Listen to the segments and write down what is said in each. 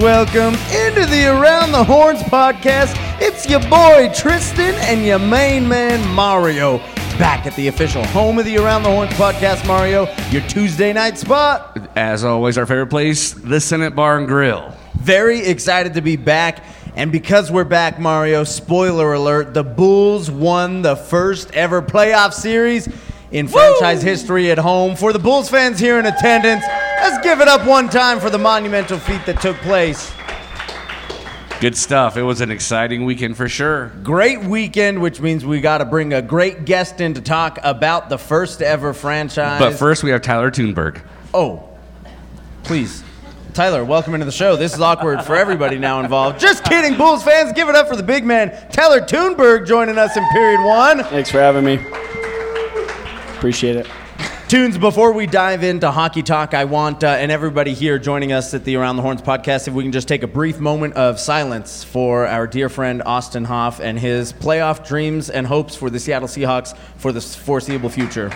welcome into the Around the Horns podcast. It's your boy Tristan and your main man Mario back at the official home of the Around the Horns podcast, Mario, your Tuesday night spot. As always, our favorite place, the Senate Bar and Grill. Very excited to be back. And because we're back, Mario, spoiler alert, the Bulls won the first ever playoff series in franchise history at home. For the Bulls fans here in attendance, let's give it up one time for the monumental feat that took place. Good stuff. It was an exciting weekend for sure. Great weekend, which means we got to bring a great guest in to talk about the first ever franchise. But first, we have Tyler Tuneburg. Oh, please. Tyler, welcome into the show. This is awkward for everybody now involved. Just kidding, Bulls fans. Give it up for the big man, Tyler Tuneburg, joining us in period one. Thanks for having me. Appreciate it. Tunes, before we dive into hockey talk, I want, uh, and everybody here joining us at the Around the Horns podcast, if we can just take a brief moment of silence for our dear friend Austin Hoff and his playoff dreams and hopes for the Seattle Seahawks for the foreseeable future.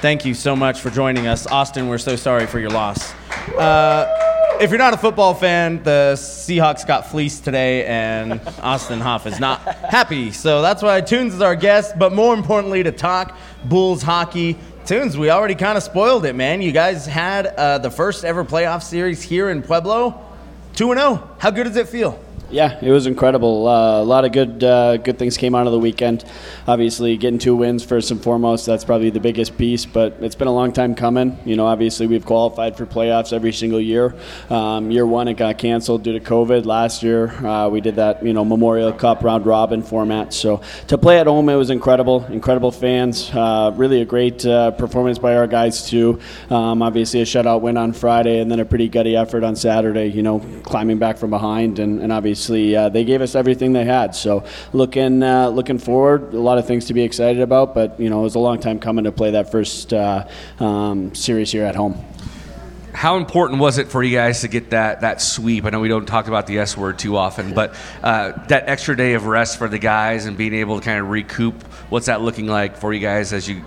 Thank you so much for joining us. Austin, we're so sorry for your loss. Uh, if you're not a football fan, the Seahawks got fleeced today, and Austin Hoff is not happy. So that's why Tunes is our guest. But more importantly, to talk Bulls hockey. Tunes, we already kind of spoiled it, man. You guys had uh, the first ever playoff series here in Pueblo. 2 0. How good does it feel? Yeah, it was incredible. Uh, a lot of good uh, good things came out of the weekend. Obviously, getting two wins first and foremost, that's probably the biggest piece. But it's been a long time coming. You know, obviously we've qualified for playoffs every single year. Um, year one it got canceled due to COVID. Last year uh, we did that you know Memorial Cup round robin format. So to play at home, it was incredible. Incredible fans. Uh, really a great uh, performance by our guys too. Um, obviously a shutout win on Friday, and then a pretty gutty effort on Saturday. You know, climbing back from behind, and, and obviously obviously uh, they gave us everything they had. So looking uh, looking forward, a lot of things to be excited about. But you know, it was a long time coming to play that first uh, um, series here at home. How important was it for you guys to get that that sweep? I know we don't talk about the S word too often, but uh, that extra day of rest for the guys and being able to kind of recoup. What's that looking like for you guys as you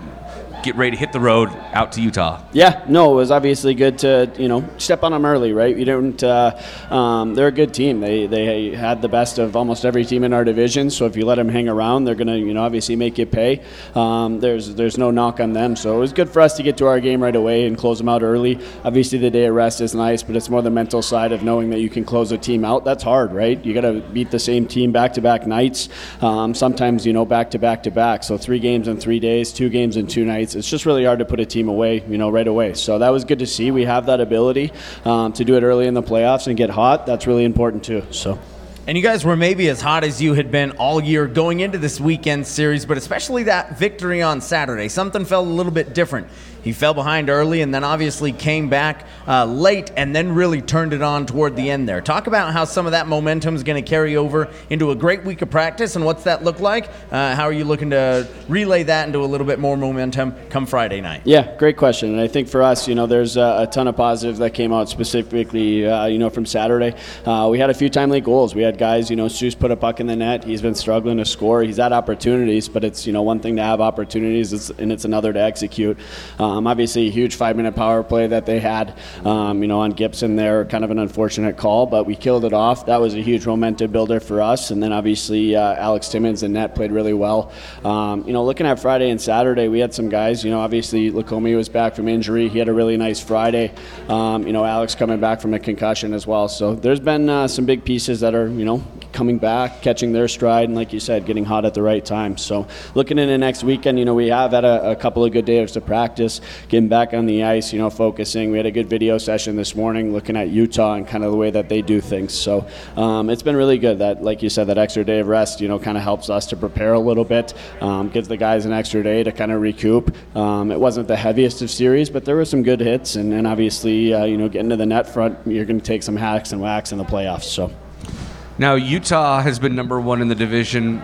get ready to hit the road out to Utah? Yeah, no, it was obviously good to you know step on them early, right? You don't. Uh, um, they're a good team. They they had the best of almost every team in our division. So if you let them hang around, they're gonna you know obviously make you pay. Um, there's there's no knock on them. So it was good for us to get to our game right away and close them out early. Obviously the day of rest is nice, but it's more the mental side of knowing that you can close a team out. That's hard, right? You got to beat the same team back to back nights. Um, sometimes you know back to back to back. So three games in three days, two games in two nights it's just really hard to put a team away, you know, right away. So that was good to see. We have that ability um, to do it early in the playoffs and get hot. That's really important too. So. And you guys were maybe as hot as you had been all year going into this weekend series, but especially that victory on Saturday. Something felt a little bit different. He fell behind early and then obviously came back uh, late and then really turned it on toward the end there. Talk about how some of that momentum is going to carry over into a great week of practice and what's that look like? Uh, how are you looking to relay that into a little bit more momentum come Friday night? Yeah, great question. And I think for us, you know, there's a, a ton of positives that came out specifically, uh, you know, from Saturday. Uh, we had a few timely goals. We had guys, you know, Seuss put a puck in the net. He's been struggling to score. He's had opportunities, but it's, you know, one thing to have opportunities and it's another to execute. Um, um, obviously, a huge five minute power play that they had, um, you know, on Gibson there, kind of an unfortunate call, but we killed it off. That was a huge momentum builder for us. And then obviously, uh, Alex Timmons and net played really well. Um, you know, looking at Friday and Saturday, we had some guys, you know, obviously, Lukome was back from injury. He had a really nice Friday. Um, you know, Alex coming back from a concussion as well. So there's been uh, some big pieces that are, you know, coming back, catching their stride, and like you said, getting hot at the right time. So looking into next weekend, you know, we have had a, a couple of good days to practice getting back on the ice, you know, focusing. We had a good video session this morning looking at Utah and kind of the way that they do things. So um, it's been really good that, like you said, that extra day of rest, you know, kind of helps us to prepare a little bit, um, gives the guys an extra day to kind of recoup. Um, it wasn't the heaviest of series, but there were some good hits, and, and obviously, uh, you know, getting to the net front, you're going to take some hacks and whacks in the playoffs. So. Now Utah has been number one in the division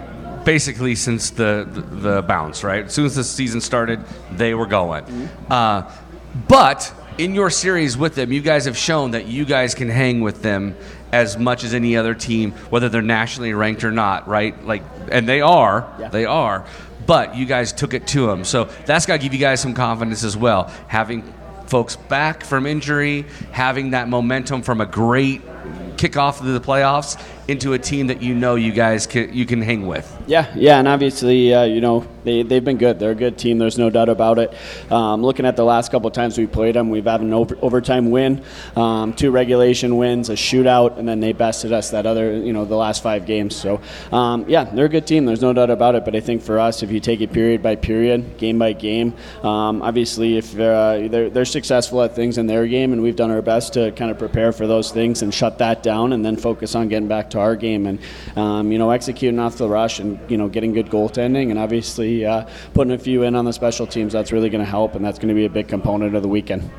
basically since the, the, the bounce, right? As soon as the season started, they were going. Mm-hmm. Uh, but in your series with them, you guys have shown that you guys can hang with them as much as any other team, whether they're nationally ranked or not, right? Like, and they are, yeah. they are. But you guys took it to them, so that's got to give you guys some confidence as well. Having folks back from injury, having that momentum from a great kickoff to the playoffs into a team that you know you guys can you can hang with. Yeah, yeah, and obviously, uh, you know, they, they've been good. They're a good team. There's no doubt about it. Um, looking at the last couple times we played them, we've had an over, overtime win, um, two regulation wins, a shootout, and then they bested us that other, you know, the last five games. So, um, yeah, they're a good team. There's no doubt about it. But I think for us, if you take it period by period, game by game, um, obviously, if uh, they're, they're successful at things in their game, and we've done our best to kind of prepare for those things and shut that down, and then focus on getting back to our game and, um, you know, executing off the rush and, you know, getting good goaltending, and obviously uh, putting a few in on the special teams. That's really going to help, and that's going to be a big component of the weekend.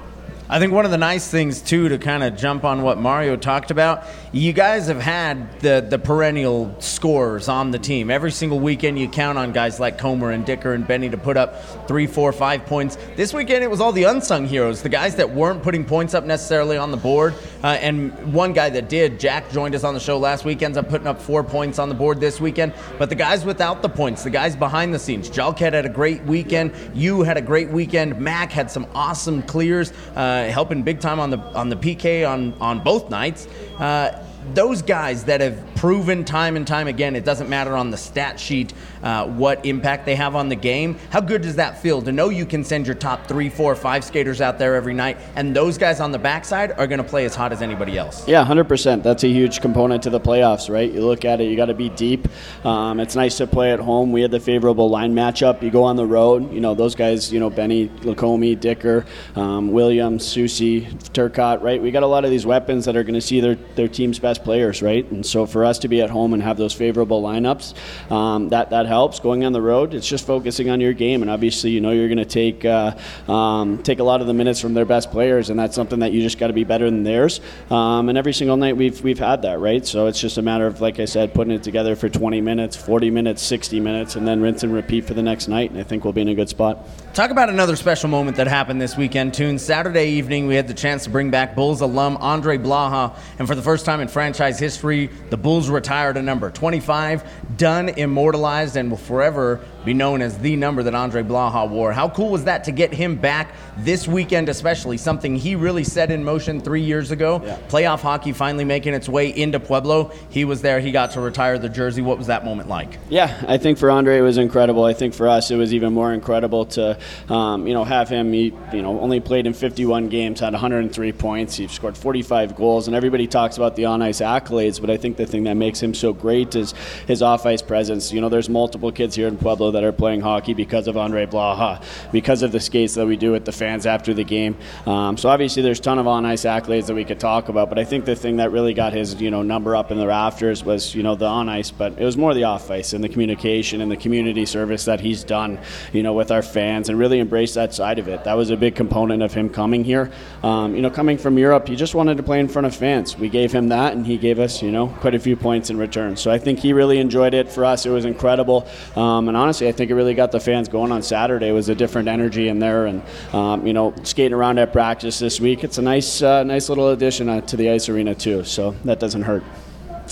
I think one of the nice things too to kind of jump on what Mario talked about, you guys have had the the perennial scores on the team. Every single weekend you count on guys like Comer and Dicker and Benny to put up three, four, five points. This weekend it was all the unsung heroes, the guys that weren't putting points up necessarily on the board. Uh, and one guy that did, Jack joined us on the show last week, ends up putting up four points on the board this weekend. But the guys without the points, the guys behind the scenes, Jalkhead had a great weekend. You had a great weekend. Mac had some awesome clears. Uh, helping big time on the on the PK on on both nights. Uh, those guys that have proven time and time again, it doesn't matter on the stat sheet uh, what impact they have on the game. How good does that feel to know you can send your top three, four, five skaters out there every night, and those guys on the backside are going to play as hot as anybody else? Yeah, 100%. That's a huge component to the playoffs, right? You look at it, you got to be deep. Um, it's nice to play at home. We had the favorable line matchup. You go on the road, you know, those guys, you know, Benny, Lacomi, Dicker, um, Williams, Susie, Turcotte, right? We got a lot of these weapons that are going to see their, their team's best players, right? And so for us to be at home and have those favorable lineups, um, that, that helps. Going on the road, it's just focusing on your game. And obviously, you know, you're going to take, uh, um, take a lot of the minutes from their best players, and that's something that you just got to be better than theirs. Um, and every single night we've, we've had that, right? So it's just a matter of, like I said, putting it together for 20 minutes, 40 minutes, 60 minutes, and then rinse and repeat for the next night. And I think we'll be in a good spot. Talk about another special moment that happened this weekend, Tune. Saturday evening, we had the chance to bring back Bulls alum Andre Blaha, and for the first time in franchise history, the Bulls retired a number 25, done, immortalized, and will forever be known as the number that Andre Blaha wore. How cool was that to get him back this weekend, especially something he really set in motion three years ago? Yeah. Playoff hockey finally making its way into Pueblo. He was there. He got to retire the jersey. What was that moment like? Yeah, I think for Andre it was incredible. I think for us it was even more incredible to, um, you know, have him. He, you know, only played in 51 games, had 103 points. He scored 45 goals, and everybody talks about the on-ice accolades. But I think the thing that makes him so great is his off-ice presence. You know, there's multiple kids here in Pueblo that are playing hockey because of Andre Blaha, because of the skates that we do with the fans after the game. Um, so obviously there's a ton of on-ice accolades that we could talk about. But I think the thing that really got his, you know, number up in the rafters was, you know, the on-ice, but it was more the off-ice and the communication and the community service that he's done, you know, with our fans and really embraced that side of it. That was a big component of him coming here. Um, you know, coming from Europe, he just wanted to play in front of fans. We gave him that, and he gave us, you know, quite a few points in return. So I think he really enjoyed it. For us, it was incredible. Um, and honestly, I think it really got the fans going on Saturday. It was a different energy in there, and um, you know, skating around at practice this week. It's a nice, uh, nice little addition uh, to the ice arena too. So that doesn't hurt.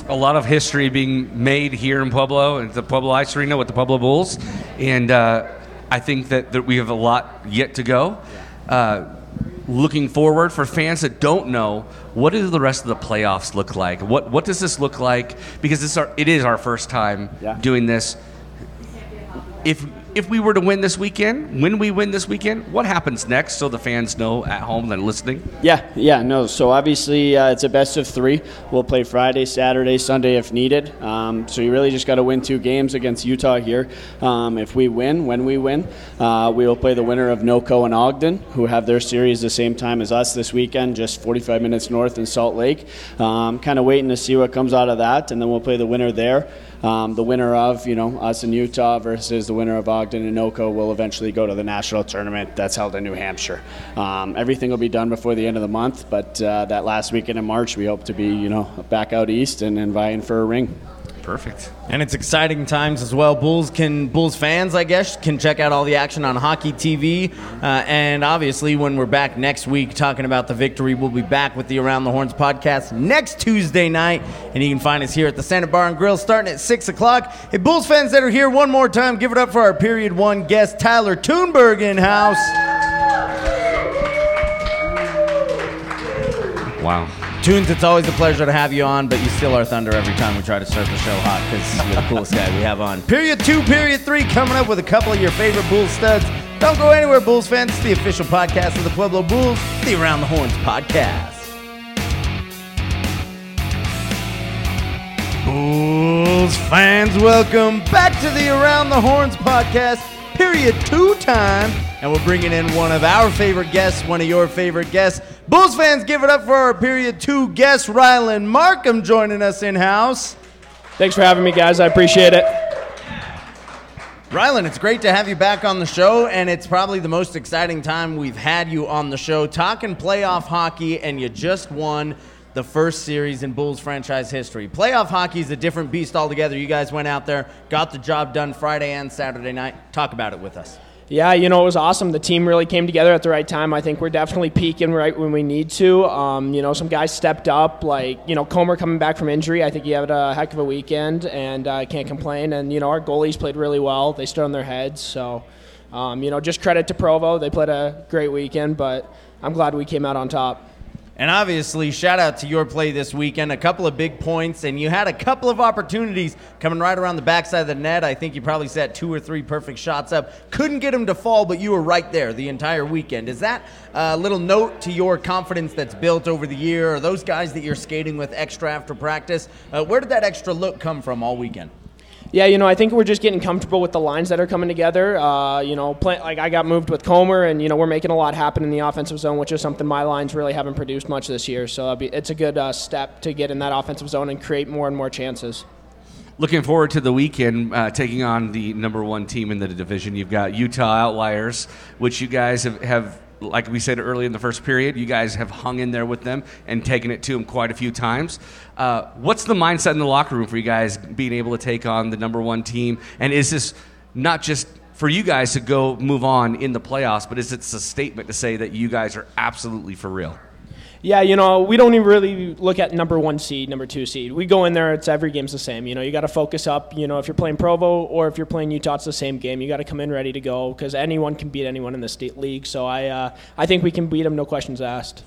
a lot of history being made here in Pueblo and the Pueblo Ice Arena with the Pueblo Bulls, and uh, I think that, that we have a lot yet to go. Uh, looking forward for fans that don't know, what do the rest of the playoffs look like? What what does this look like? Because this our, it is our first time Yeah. doing this. If if we were to win this weekend, when we win this weekend, what happens next? So the fans know at home and listening. Yeah, yeah, no. So obviously, uh, it's a best of three. We'll play Friday, Saturday, Sunday if needed. Um, so you really just got to win two games against Utah here. Um, if we win, when we win, uh, we will play the winner of NoCo and Ogden, who have their series the same time as us this weekend, just 45 minutes north in Salt Lake. Um, kind of waiting to see what comes out of that, and then we'll play the winner there. Um, the winner of, you know, us in Utah versus the winner of Ogden and NoCo will eventually go to the national tournament that's held in New Hampshire. Um, everything will be done before the end of the month, but uh, that last weekend in March, we hope to be, you know, back out east and, and vying for a ring. Perfect. And it's exciting times as well. Bulls can Bulls fans, I guess, can check out all the action on Hockey TV. Uh, and obviously, when we're back next week talking about the victory, we'll be back with the Around the Horns podcast next Tuesday night. And you can find us here at the Santa Bar and Grill starting at six o'clock. Hey, Bulls fans that are here, one more time, give it up for our period one guest, Tyler Tuneburg in house. Wow. Tunes, it's always a pleasure to have you on, but you still are thunder every time we try to start the show hot because you're the coolest guy we have on. Period two, period three, coming up with a couple of your favorite Bulls studs. Don't go anywhere, Bulls fans. It's the official podcast of the Pueblo Bulls, the Around the Horns podcast. Bulls fans, welcome back to the Around the Horns podcast, period two time. And we're bringing in one of our favorite guests, one of your favorite guests. Bulls fans, give it up for our period two guest, Rylan Marcum, joining us in house. Thanks for having me, guys. I appreciate it. Rylan, it's great to have you back on the show, and it's probably the most exciting time we've had you on the show talking playoff hockey, and you just won the first series in Bulls franchise history. Playoff hockey is a different beast altogether. You guys went out there, got the job done Friday and Saturday night. Talk about it with us. Yeah, you know, it was awesome. The team really came together at the right time. I think we're definitely peaking right when we need to. Um, you know, some guys stepped up, like, you know, Comer coming back from injury. I think he had a heck of a weekend, and I uh, can't complain. And, you know, our goalies played really well. They stood on their heads. So, um, you know, just credit to Provo. They played a great weekend, but I'm glad we came out on top. And obviously, shout out to your play this weekend. A couple of big points, and you had a couple of opportunities coming right around the backside of the net. I think you probably set two or three perfect shots up. Couldn't get them to fall, but you were right there the entire weekend. Is that a little note to your confidence that's built over the year, or those guys that you're skating with extra after practice? Uh, where did that extra look come from all weekend? Yeah, you know, I think we're just getting comfortable with the lines that are coming together. Uh, you know, play, like I got moved with Comer, and you know we're making a lot happen in the offensive zone, which is something my lines really haven't produced much this year. So be, it's a good uh, step to get in that offensive zone and create more and more chances. Looking forward to the weekend, uh, taking on the number one team in the division. You've got Utah Outliers, which you guys have, have like we said early in the first period, you guys have hung in there with them and taken it to them quite a few times. Uh, what's the mindset in the locker room for you guys being able to take on the number one team? And is this not just for you guys to go move on in the playoffs, but is it a statement to say that you guys are absolutely for real? Yeah, you know, we don't even really look at number one seed, number two seed. We go in there; it's every game's the same. You know, you got to focus up. You know, if you're playing Provo or if you're playing Utah, it's the same game. You got to come in ready to go because anyone can beat anyone in the state league. So I, uh, I think we can beat them, no questions asked.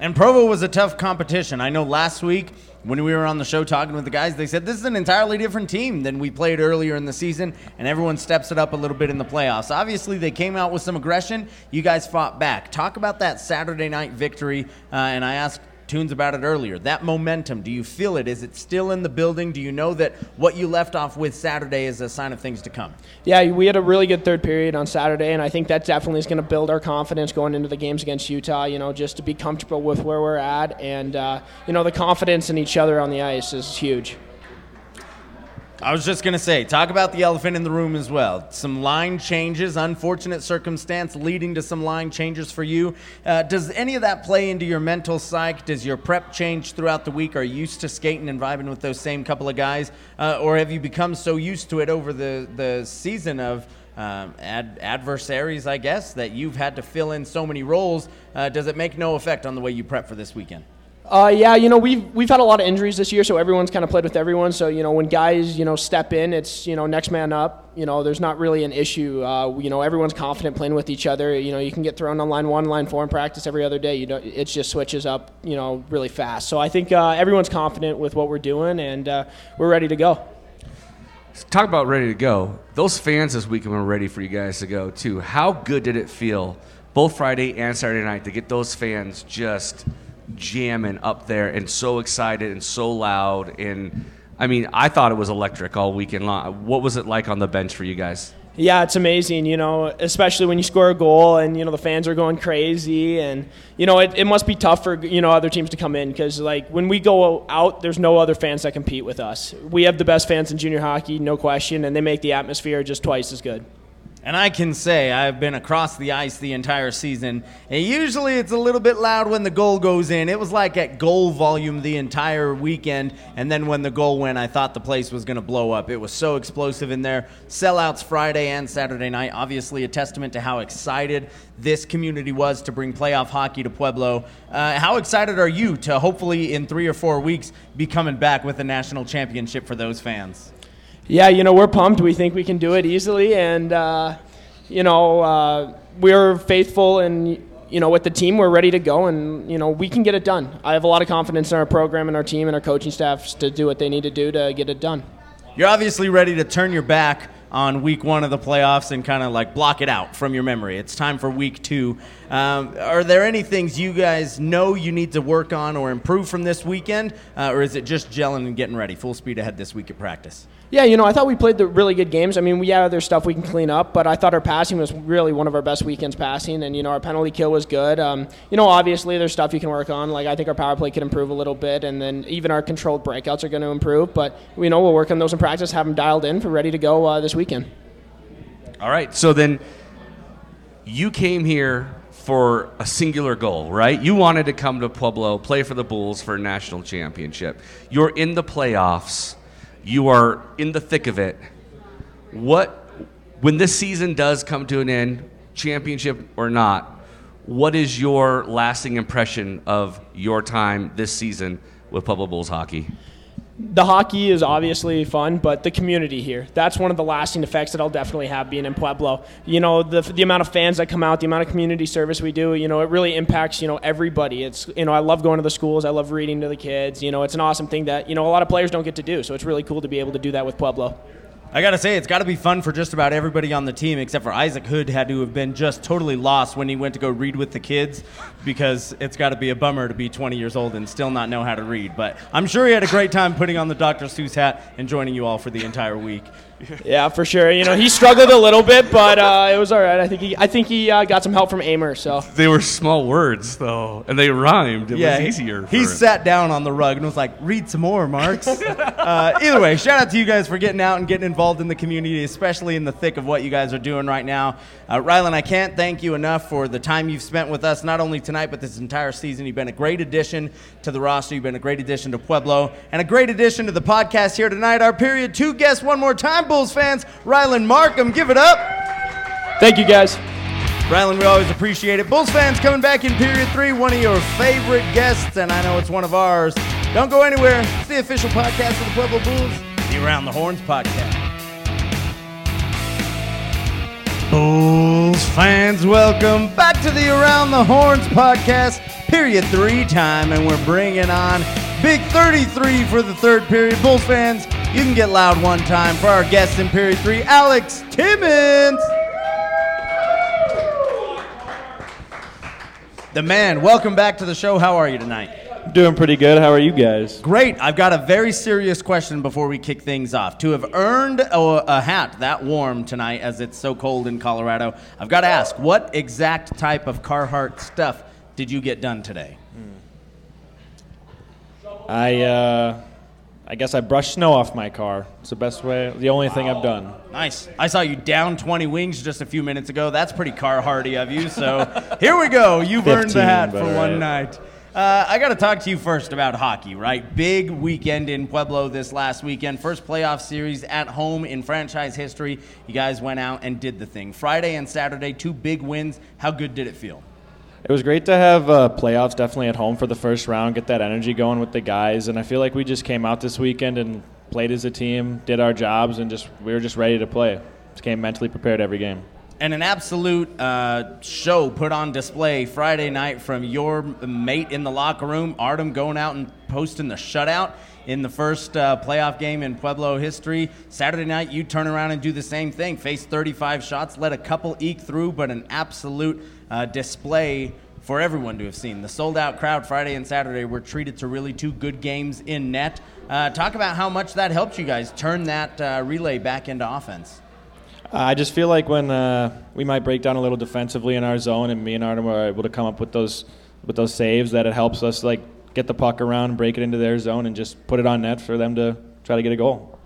And Provo was a tough competition. I know last week when we were on the show talking with the guys, they said this is an entirely different team than we played earlier in the season, and everyone steps it up a little bit in the playoffs. Obviously, they came out with some aggression. You guys fought back. Talk about that Saturday night victory. Uh, and I asked Tunes about it earlier. That momentum, do you feel it? Is it still in the building? Do you know that what you left off with Saturday is a sign of things to come? Yeah, we had a really good third period on Saturday, and I think that definitely is going to build our confidence going into the games against Utah. You know, just to be comfortable with where we're at, and uh, you know, the confidence in each other on the ice is huge. I was just going to say, talk about the elephant in the room as well. Some line changes, unfortunate circumstance leading to some line changes for you. Uh, does any of that play into your mental psyche? Does your prep change throughout the week? Are you used to skating and vibing with those same couple of guys? Uh, or have you become so used to it over the, the season of um, ad- adversaries, I guess, that you've had to fill in so many roles? Uh, does it make no effect on the way you prep for this weekend? Uh, yeah, you know we've we've had a lot of injuries this year, so everyone's kind of played with everyone. So you know when guys you know step in, it's you know next man up. You know there's not really an issue. Uh, you know everyone's confident playing with each other. You know you can get thrown on line one, line four in practice every other day. You know it just switches up. You know really fast. So I think uh, everyone's confident with what we're doing, and uh, we're ready to go. Talk about ready to go. Those fans this weekend were ready for you guys to go too. How good did it feel, both Friday and Saturday night, to get those fans just jamming up there and so excited and so loud. And I mean, I thought it was electric all weekend long. What was it like on the bench for you guys? Yeah, it's amazing, you know, especially when you score a goal and, you know, the fans are going crazy. And, you know, it, it must be tough for, you know, other teams to come in because, like, when we go out, there's no other fans that compete with us. We have the best fans in junior hockey, no question, and they make the atmosphere just twice as good. And I can say I've been across the ice the entire season. And usually it's a little bit loud when the goal goes in. It was like at goal volume the entire weekend. And then when the goal went, I thought the place was going to blow up. It was so explosive in there. Sellouts Friday and Saturday night. Obviously, a testament to how excited this community was to bring playoff hockey to Pueblo. Uh, how excited are you to hopefully in three or four weeks be coming back with a national championship for those fans? Yeah, you know, we're pumped. We think we can do it easily, and uh, you know, uh, we're faithful and you know, with the team, we're ready to go, and you know, we can get it done. I have a lot of confidence in our program and our team and our coaching staffs to do what they need to do to get it done. You're obviously ready to turn your back on week one of the playoffs and kind of like block it out from your memory. It's time for week two. Um, are there any things you guys know you need to work on or improve from this weekend, uh, or is it just gelling and getting ready, full speed ahead this week at practice? Yeah, you know, I thought we played the really good games. I mean, we have other stuff we can clean up, but I thought our passing was really one of our best weekends passing, and you know, our penalty kill was good. Um, you know, obviously there's stuff you can work on. Like I think our power play could improve a little bit, and then even our controlled breakouts are going to improve. But you know, we'll work on those in practice, have them dialed in for ready to go uh, this weekend. All right. So then you came here for a singular goal, right? You wanted to come to Pueblo, play for the Bulls for a national championship. You're in the playoffs. You are in the thick of it. What when this season does come to an end, championship or not, what is your lasting impression of your time this season with Pueblo Bulls hockey? The hockey is obviously fun, but the community here, that's one of the lasting effects that I'll definitely have being in Pueblo. You know, the, the amount of fans that come out, the amount of community service we do, you know, it really impacts, you know, everybody. It's, you know, I love going to the schools. I love reading to the kids. You know, it's an awesome thing that, you know, a lot of players don't get to do. So it's really cool to be able to do that with Pueblo. I gotta say, it's got to be fun for just about everybody on the team, except for Isaac Hood had to have been just totally lost when he went to go read with the kids, because it's got to be a bummer to be 20 years old and still not know how to read. But I'm sure he had a great time putting on the Dr. Seuss hat and joining you all for the entire week. Yeah, for sure. You know, he struggled a little bit, but uh, it was all right. I think he, I think he uh, got some help from Amer. So They were small words though, and they rhymed. It yeah, was easier. He for- sat down on the rug and was like, "Read some more, Marks." uh, either way, shout out to you guys for getting out and getting involved in the community, especially in the thick of what you guys are doing right now. Uh, Rylan, I can't thank you enough for the time you've spent with us, not only tonight but this entire season. You've been a great addition to the roster. You've been a great addition to Pueblo, and a great addition to the podcast here tonight. Our period two guest one more time, Bulls fans, Rylan Marcum. Give it up. thank you guys. Rylan, we always appreciate it. Bulls fans coming back in period three, one of your favorite guests, and I know it's one of ours. Don't go anywhere. It's the official podcast of the Pueblo Bulls, the Around the Horns podcast. Bulls fans, welcome back to the Around the Horns podcast, period three time, and we're bringing on Big 33 for the third period. Bulls fans, you can get loud one time for our guest in period three, Alex Timmons. The man, welcome back to the show. How are you tonight? Doing pretty good. How are you guys? Great. I've got a very serious question before we kick things off. To have earned a, a hat that warm tonight, as it's so cold in Colorado, I've got to ask, what exact type of Carhartt stuff did you get done today? I uh, I guess I brushed snow off my car. It's the best way. The only thing I've done. Nice. I saw you down 20 wings just a few minutes ago. That's pretty Carhartty of you. So here we go. You've earned the hat for one right. night. Uh, I got to talk to you first about hockey, right? Big weekend in Pueblo this last weekend. First playoff series at home in franchise history. You guys went out and did the thing. Friday and Saturday, two big wins. How good did it feel? It was great to have uh, playoffs definitely at home for the first round, get that energy going with the guys, and I feel like we just came out this weekend and played as a team, did our jobs, and just we were just ready to play. Just came mentally prepared every game. And an absolute uh, show put on display Friday night from your mate in the locker room, Artem, going out and posting the shutout in the first uh, playoff game in Pueblo history. Saturday night, you turn around and do the same thing. Face 35 shots, let a couple eke through, but an absolute uh, display for everyone to have seen. The sold out crowd Friday and Saturday were treated to really two good games in net. Uh, talk about how much that helped you guys turn that uh, relay back into offense. I just feel like when uh, we might break down a little defensively in our zone, and me and Artem are able to come up with those with those saves, that it helps us like get the puck around, break it into their zone, and just put it on net for them to try to get a goal.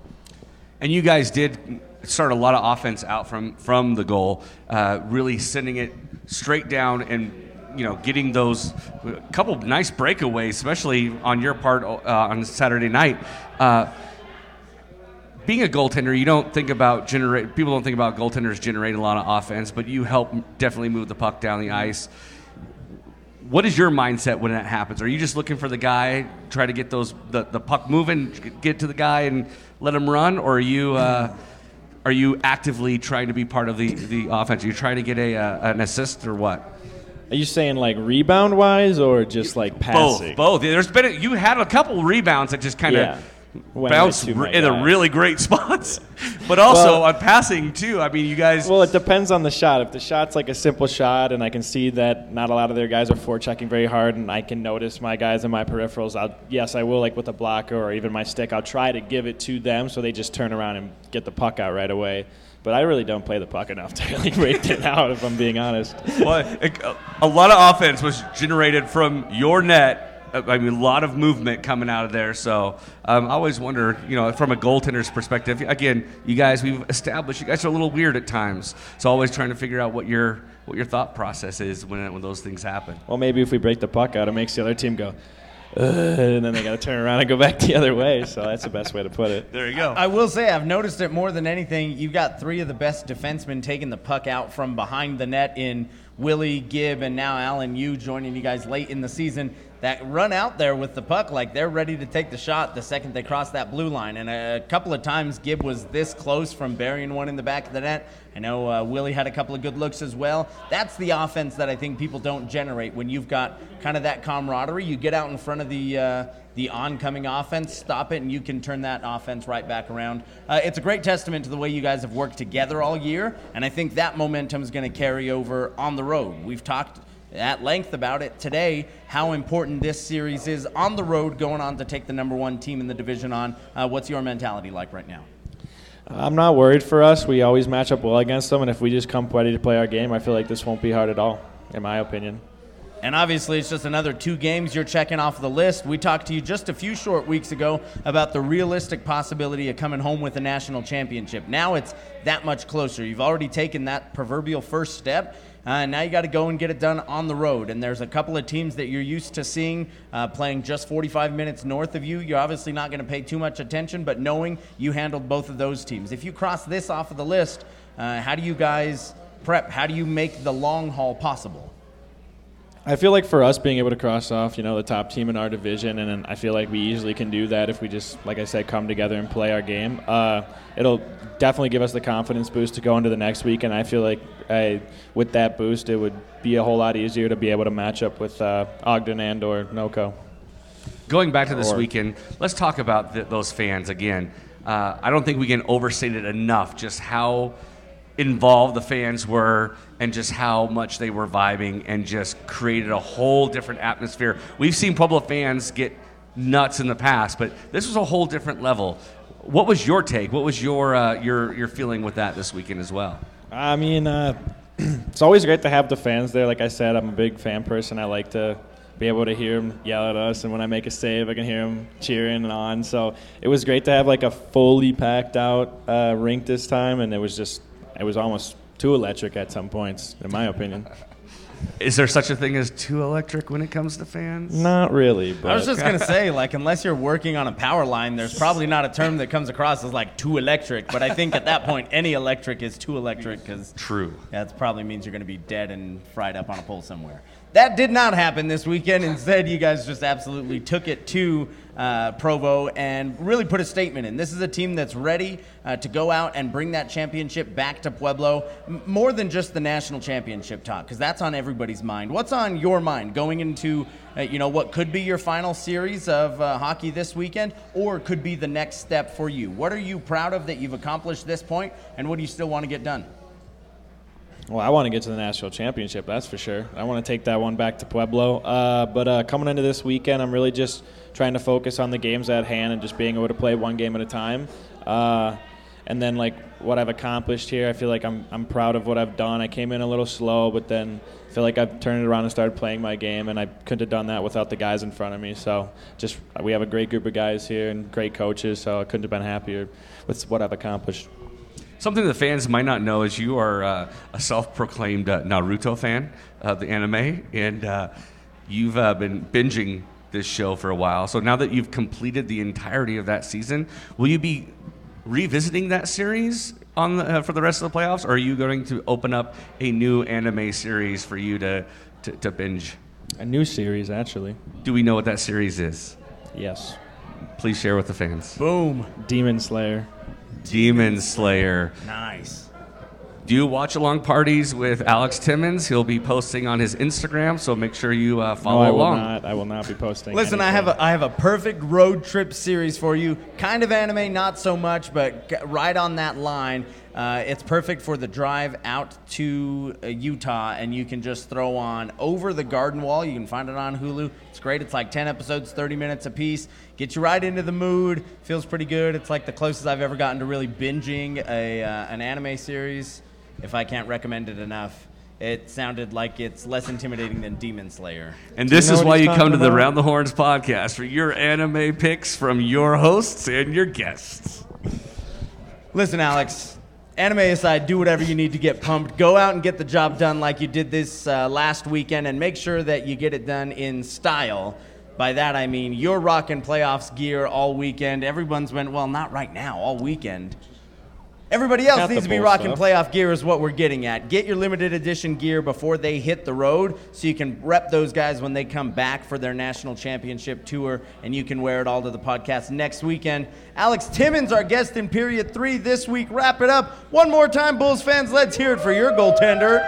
And you guys did start a lot of offense out from from the goal, uh, really sending it straight down and you know getting those a couple nice breakaways, especially on your part uh, on Saturday night. Uh, being a goaltender, you don't think about generate. People don't think about goaltenders generating a lot of offense, but you help definitely move the puck down the ice. What is your mindset when that happens? Are you just looking for the guy, try to get those the, the puck moving, get to the guy and let him run, or are you uh, are you actively trying to be part of the, the offense? Are you trying to get a uh, an assist or what? Are you saying like rebound wise or just like passing? Both, both. There's been a, you had a couple rebounds that just kind of Yeah. Bounce in a really great spots, but also Well- on passing too. I mean, you guys. Well, it depends on the shot. If the shot's like a simple shot, and I can see that not a lot of their guys are forechecking very hard, and I can notice my guys in my peripherals, I'll yes, I will like with a blocker or even my stick. I'll try to give it to them so they just turn around and get the puck out right away. But I really don't play the puck enough to really break it out, if I'm being honest. well, a lot of offense was generated from your net. Uh, I mean, a lot of movement coming out of there. So um, I always wonder, you know, from a goaltender's perspective. Again, you guys, we've established you guys are a little weird at times. So always trying to figure out what your what your thought process is when when those things happen. Well, maybe if we break the puck out, it makes the other team go, Ugh, and then they got to turn around and go back the other way. So that's the best way to put it. There you go. I will say I've noticed it more than anything. You've got three of the best defensemen taking the puck out from behind the net in Willie, Gibb, and now Alan Yu joining you guys late in the season. That run out there with the puck like they're ready to take the shot the second they cross that blue line. And a couple of times Gibb was this close from burying one in the back of the net. I know uh, Willie had a couple of good looks as well. That's the offense that I think people don't generate when you've got kind of that camaraderie. You get out in front of the uh, the oncoming offense, stop it, and you can turn that offense right back around. Uh, it's a great testament to the way you guys have worked together all year, and I think that momentum is going to carry over on the road. We've talked at length about it today, how important this series is on the road, going on to take the number one team in the division on. Uh, what's your mentality like right now? I'm not worried for us. We always match up well against them, and if we just come ready to play our game, I feel like this won't be hard at all, in my opinion. And obviously, it's just another two games you're checking off the list. We talked to you just a few short weeks ago about the realistic possibility of coming home with a national championship. Now it's that much closer. You've already taken that proverbial first step. Uh, now you got to go and get it done on the road. And there's a couple of teams that you're used to seeing uh, playing just 45 minutes north of you. You're obviously not going to pay too much attention, but knowing you handled both of those teams. If you cross this off of the list, uh, how do you guys prep? How do you make the long haul possible? I feel like for us being able to cross off, you know, the top team in our division, and then I feel like we easily can do that if we just, like I said, come together and play our game. Uh, it'll definitely give us the confidence boost to go into the next week, and I feel like I, with that boost, it would be a whole lot easier to be able to match up with uh, Ogden and or NOCO. Going back to this Or- weekend, let's talk about th- those fans again. Uh, I don't think we can overstate it enough just how involved the fans were and just how much they were vibing and just created a whole different atmosphere. We've seen Pueblo fans get nuts in the past, but this was a whole different level. What was your take? What was your uh, your your feeling with that this weekend as well? I mean, uh, it's always great to have the fans there. Like I said, I'm a big fan person. I like to be able to hear them yell at us, and when I make a save, I can hear them cheering and on. So it was great to have like a fully packed out uh, rink this time, and it was just it was almost too electric at some points, in my opinion. Is there such a thing as too electric when it comes to fans? Not really, but I was just gonna say, like, unless you're working on a power line, there's probably not a term that comes across as like too electric. But I think at that point, any electric is too electric because True. that probably means you're gonna be dead and fried up on a pole somewhere. That did not happen this weekend. Instead, you guys just absolutely took it to uh, Provo and really put a statement in. This is a team that's ready uh, to go out and bring that championship back to Pueblo. M- more than just the national championship talk, because that's on everybody's mind. What's on your mind going into uh, you know what could be your final series of uh, hockey this weekend, or could be the next step for you? What are you proud of that you've accomplished this point, and what do you still want to get done? Well, I want to get to the national championship, that's for sure. I want to take that one back to Pueblo. Uh, but uh, coming into this weekend, I'm really just trying to focus on the games at hand and just being able to play one game at a time. Uh, and then, like, what I've accomplished here, I feel like I'm, I'm proud of what I've done. I came in a little slow, but then I feel like I've turned it around and started playing my game, and I couldn't have done that without the guys in front of me. So, just we have a great group of guys here and great coaches, so I couldn't have been happier with what I've accomplished. Something the fans might not know is you are uh, a self-proclaimed uh, Naruto fan of the anime, and uh, you've uh, been binging this show for a while. So now that you've completed the entirety of that season, will you be revisiting that series on the, uh, for the rest of the playoffs, or are you going to open up a new anime series for you to, to, to binge? A new series, actually. Do we know what that series is? Yes. Please share with the fans. Boom. Demon Slayer. Demon Slayer. Nice. Do watch along parties with Alex Timmons. He'll be posting on his Instagram, so make sure you uh, No, follow I will along. not. I will not be posting. Listen, I have anything. a I have a perfect road trip series for you. Kind of anime, not so much, but right on that line. Uh, it's perfect for the drive out to uh, Utah, and you can just throw on Over the Garden Wall. You can find it on Hulu. It's great. It's like 10 episodes, 30 minutes apiece. Get you right into the mood. Feels pretty good. It's like the closest I've ever gotten to really binging a, uh, an anime series, if I can't recommend it enough. It sounded like it's less intimidating than Demon Slayer. And this know is why you come to talking the? Round the Horns podcast for your anime picks from your hosts and your guests. Listen, Alex, anime aside, do whatever you need to get pumped. Go out and get the job done like you did this uh, last weekend, and make sure that you get it done in style. By that, I mean you're rocking playoffs gear all weekend. Everyone's went, well, not right now, all weekend. Everybody else needs to be bull rocking stuff. playoff gear, is what we're getting at. Get your limited edition gear before they hit the road so you can rep those guys when they come back for their national championship tour, and you can wear it all to the podcast next weekend. Alex Timmons, our guest in period three this week. Wrap it up. One more time, Bulls fans, let's hear it for your goaltender.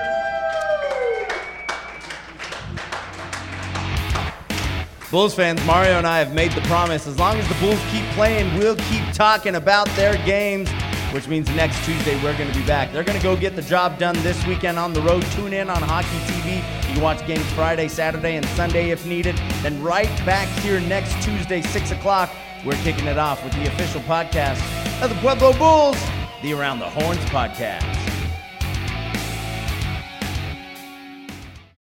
Bulls fans, Mario and I have made the promise as long as the Bulls keep playing, we'll keep talking about their games, which means next Tuesday we're going to be back. They're going to go get the job done this weekend on the road. Tune in on Hockey TV. You can watch games Friday, Saturday, and Sunday if needed. Then right back here next Tuesday, 6 o'clock, we're kicking it off with the official podcast of the Pueblo Bulls, the Around the Horns podcast.